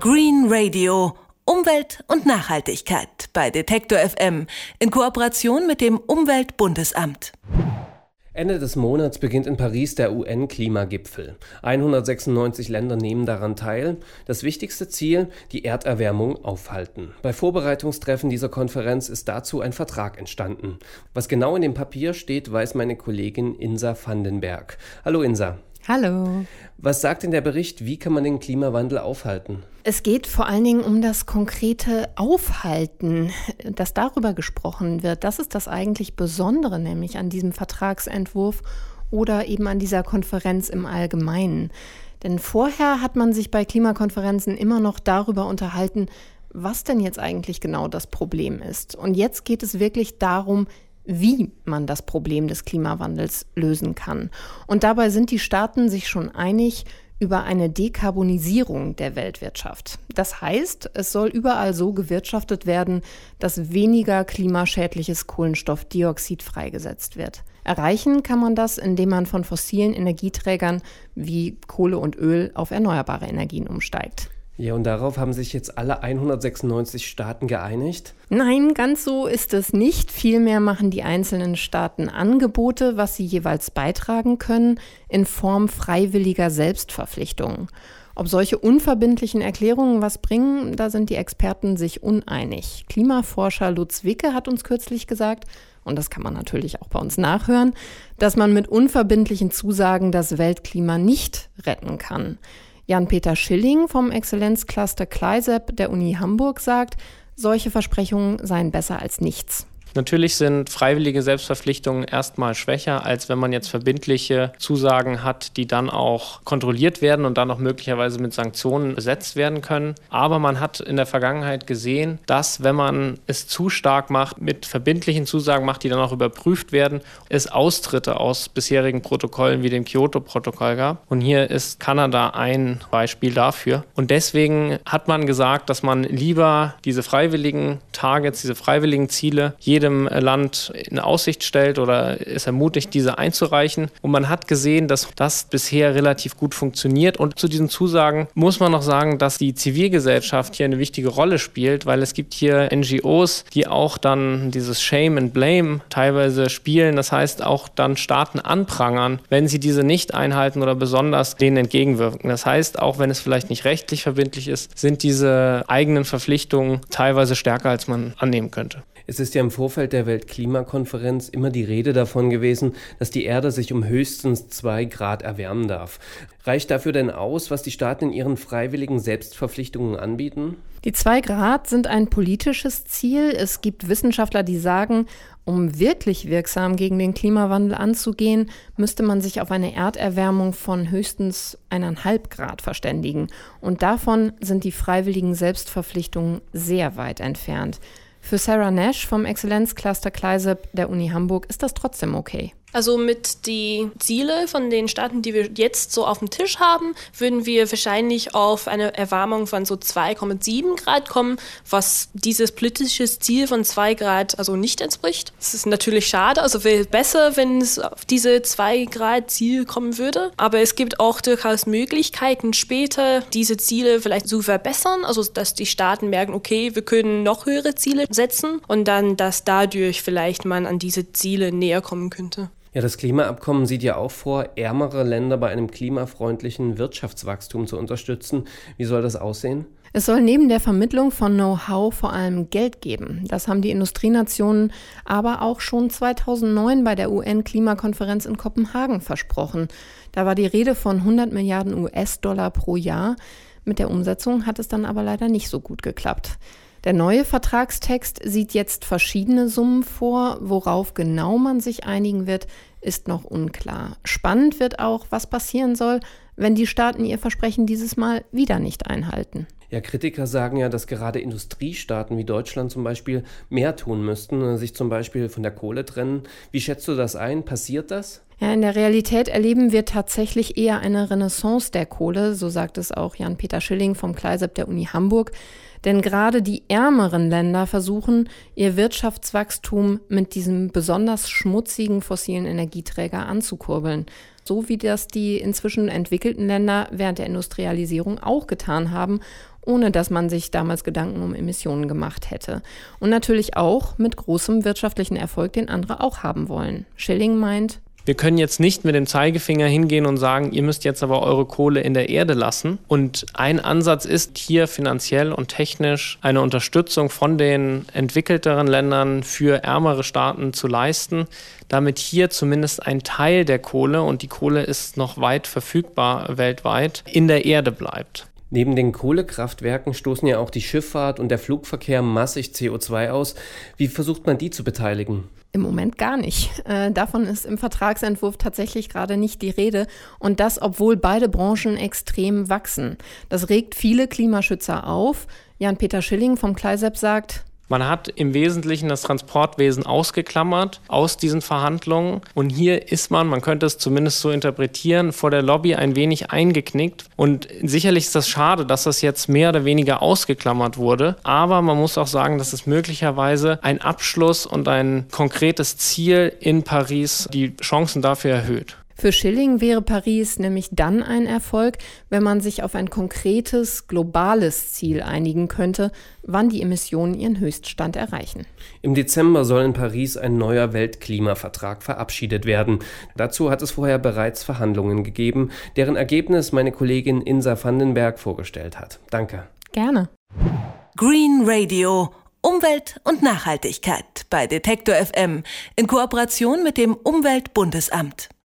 Green Radio. Umwelt und Nachhaltigkeit bei Detektor FM in Kooperation mit dem Umweltbundesamt. Ende des Monats beginnt in Paris der UN-Klimagipfel. 196 Länder nehmen daran teil. Das wichtigste Ziel, die Erderwärmung aufhalten. Bei Vorbereitungstreffen dieser Konferenz ist dazu ein Vertrag entstanden. Was genau in dem Papier steht, weiß meine Kollegin Insa Vandenberg. Hallo Insa. Hallo. Was sagt denn der Bericht? Wie kann man den Klimawandel aufhalten? Es geht vor allen Dingen um das konkrete Aufhalten, dass darüber gesprochen wird. Das ist das eigentlich Besondere, nämlich an diesem Vertragsentwurf oder eben an dieser Konferenz im Allgemeinen. Denn vorher hat man sich bei Klimakonferenzen immer noch darüber unterhalten, was denn jetzt eigentlich genau das Problem ist. Und jetzt geht es wirklich darum, wie man das Problem des Klimawandels lösen kann. Und dabei sind die Staaten sich schon einig über eine Dekarbonisierung der Weltwirtschaft. Das heißt, es soll überall so gewirtschaftet werden, dass weniger klimaschädliches Kohlenstoffdioxid freigesetzt wird. Erreichen kann man das, indem man von fossilen Energieträgern wie Kohle und Öl auf erneuerbare Energien umsteigt. Ja, und darauf haben sich jetzt alle 196 Staaten geeinigt? Nein, ganz so ist es nicht. Vielmehr machen die einzelnen Staaten Angebote, was sie jeweils beitragen können, in Form freiwilliger Selbstverpflichtungen. Ob solche unverbindlichen Erklärungen was bringen, da sind die Experten sich uneinig. Klimaforscher Lutz Wicke hat uns kürzlich gesagt, und das kann man natürlich auch bei uns nachhören, dass man mit unverbindlichen Zusagen das Weltklima nicht retten kann. Jan-Peter Schilling vom Exzellenzcluster Kleiseb der Uni Hamburg sagt, solche Versprechungen seien besser als nichts. Natürlich sind freiwillige Selbstverpflichtungen erstmal schwächer, als wenn man jetzt verbindliche Zusagen hat, die dann auch kontrolliert werden und dann auch möglicherweise mit Sanktionen besetzt werden können. Aber man hat in der Vergangenheit gesehen, dass wenn man es zu stark macht, mit verbindlichen Zusagen macht, die dann auch überprüft werden, es Austritte aus bisherigen Protokollen wie dem Kyoto-Protokoll gab. Und hier ist Kanada ein Beispiel dafür. Und deswegen hat man gesagt, dass man lieber diese freiwilligen Targets, diese freiwilligen Ziele, je jedem Land in Aussicht stellt oder es ermutigt, diese einzureichen. Und man hat gesehen, dass das bisher relativ gut funktioniert. Und zu diesen Zusagen muss man noch sagen, dass die Zivilgesellschaft hier eine wichtige Rolle spielt, weil es gibt hier NGOs, die auch dann dieses Shame and Blame teilweise spielen. Das heißt, auch dann Staaten anprangern, wenn sie diese nicht einhalten oder besonders denen entgegenwirken. Das heißt, auch wenn es vielleicht nicht rechtlich verbindlich ist, sind diese eigenen Verpflichtungen teilweise stärker, als man annehmen könnte. Es ist ja im Vorfeld der Weltklimakonferenz immer die Rede davon gewesen, dass die Erde sich um höchstens zwei Grad erwärmen darf. Reicht dafür denn aus, was die Staaten in ihren freiwilligen Selbstverpflichtungen anbieten? Die zwei Grad sind ein politisches Ziel. Es gibt Wissenschaftler, die sagen, um wirklich wirksam gegen den Klimawandel anzugehen, müsste man sich auf eine Erderwärmung von höchstens eineinhalb Grad verständigen. Und davon sind die freiwilligen Selbstverpflichtungen sehr weit entfernt. Für Sarah Nash vom Exzellenzcluster Kleiseb der Uni Hamburg ist das trotzdem okay. Also mit die Ziele von den Staaten, die wir jetzt so auf dem Tisch haben, würden wir wahrscheinlich auf eine Erwärmung von so 2,7 Grad kommen, was dieses politische Ziel von 2 Grad also nicht entspricht. Es ist natürlich schade, also wäre besser, wenn es auf diese 2 Grad Ziel kommen würde. Aber es gibt auch durchaus Möglichkeiten später, diese Ziele vielleicht zu verbessern, also dass die Staaten merken, okay, wir können noch höhere Ziele setzen und dann, dass dadurch vielleicht man an diese Ziele näher kommen könnte. Ja, das Klimaabkommen sieht ja auch vor, ärmere Länder bei einem klimafreundlichen Wirtschaftswachstum zu unterstützen. Wie soll das aussehen? Es soll neben der Vermittlung von Know-how vor allem Geld geben. Das haben die Industrienationen aber auch schon 2009 bei der UN-Klimakonferenz in Kopenhagen versprochen. Da war die Rede von 100 Milliarden US-Dollar pro Jahr. Mit der Umsetzung hat es dann aber leider nicht so gut geklappt. Der neue Vertragstext sieht jetzt verschiedene Summen vor. Worauf genau man sich einigen wird, ist noch unklar. Spannend wird auch, was passieren soll, wenn die Staaten ihr Versprechen dieses Mal wieder nicht einhalten. Ja, Kritiker sagen ja, dass gerade Industriestaaten wie Deutschland zum Beispiel mehr tun müssten, sich zum Beispiel von der Kohle trennen. Wie schätzt du das ein? Passiert das? Ja, in der Realität erleben wir tatsächlich eher eine Renaissance der Kohle, so sagt es auch Jan-Peter Schilling vom Kleiseb der Uni Hamburg. Denn gerade die ärmeren Länder versuchen, ihr Wirtschaftswachstum mit diesem besonders schmutzigen fossilen Energieträger anzukurbeln. so wie das die inzwischen entwickelten Länder während der Industrialisierung auch getan haben, ohne dass man sich damals Gedanken um Emissionen gemacht hätte. Und natürlich auch mit großem wirtschaftlichen Erfolg, den andere auch haben wollen. Schilling meint, wir können jetzt nicht mit dem Zeigefinger hingehen und sagen, ihr müsst jetzt aber eure Kohle in der Erde lassen. Und ein Ansatz ist hier finanziell und technisch eine Unterstützung von den entwickelteren Ländern für ärmere Staaten zu leisten, damit hier zumindest ein Teil der Kohle, und die Kohle ist noch weit verfügbar weltweit, in der Erde bleibt. Neben den Kohlekraftwerken stoßen ja auch die Schifffahrt und der Flugverkehr massig CO2 aus. Wie versucht man die zu beteiligen? Im Moment gar nicht. Äh, davon ist im Vertragsentwurf tatsächlich gerade nicht die Rede. Und das, obwohl beide Branchen extrem wachsen. Das regt viele Klimaschützer auf. Jan-Peter Schilling vom Kleiseb sagt, man hat im Wesentlichen das Transportwesen ausgeklammert aus diesen Verhandlungen. Und hier ist man, man könnte es zumindest so interpretieren, vor der Lobby ein wenig eingeknickt. Und sicherlich ist das schade, dass das jetzt mehr oder weniger ausgeklammert wurde. Aber man muss auch sagen, dass es möglicherweise ein Abschluss und ein konkretes Ziel in Paris die Chancen dafür erhöht. Für Schilling wäre Paris nämlich dann ein Erfolg, wenn man sich auf ein konkretes, globales Ziel einigen könnte, wann die Emissionen ihren Höchststand erreichen. Im Dezember soll in Paris ein neuer Weltklimavertrag verabschiedet werden. Dazu hat es vorher bereits Verhandlungen gegeben, deren Ergebnis meine Kollegin Insa Vandenberg vorgestellt hat. Danke. Gerne. Green Radio. Umwelt und Nachhaltigkeit bei Detektor FM in Kooperation mit dem Umweltbundesamt.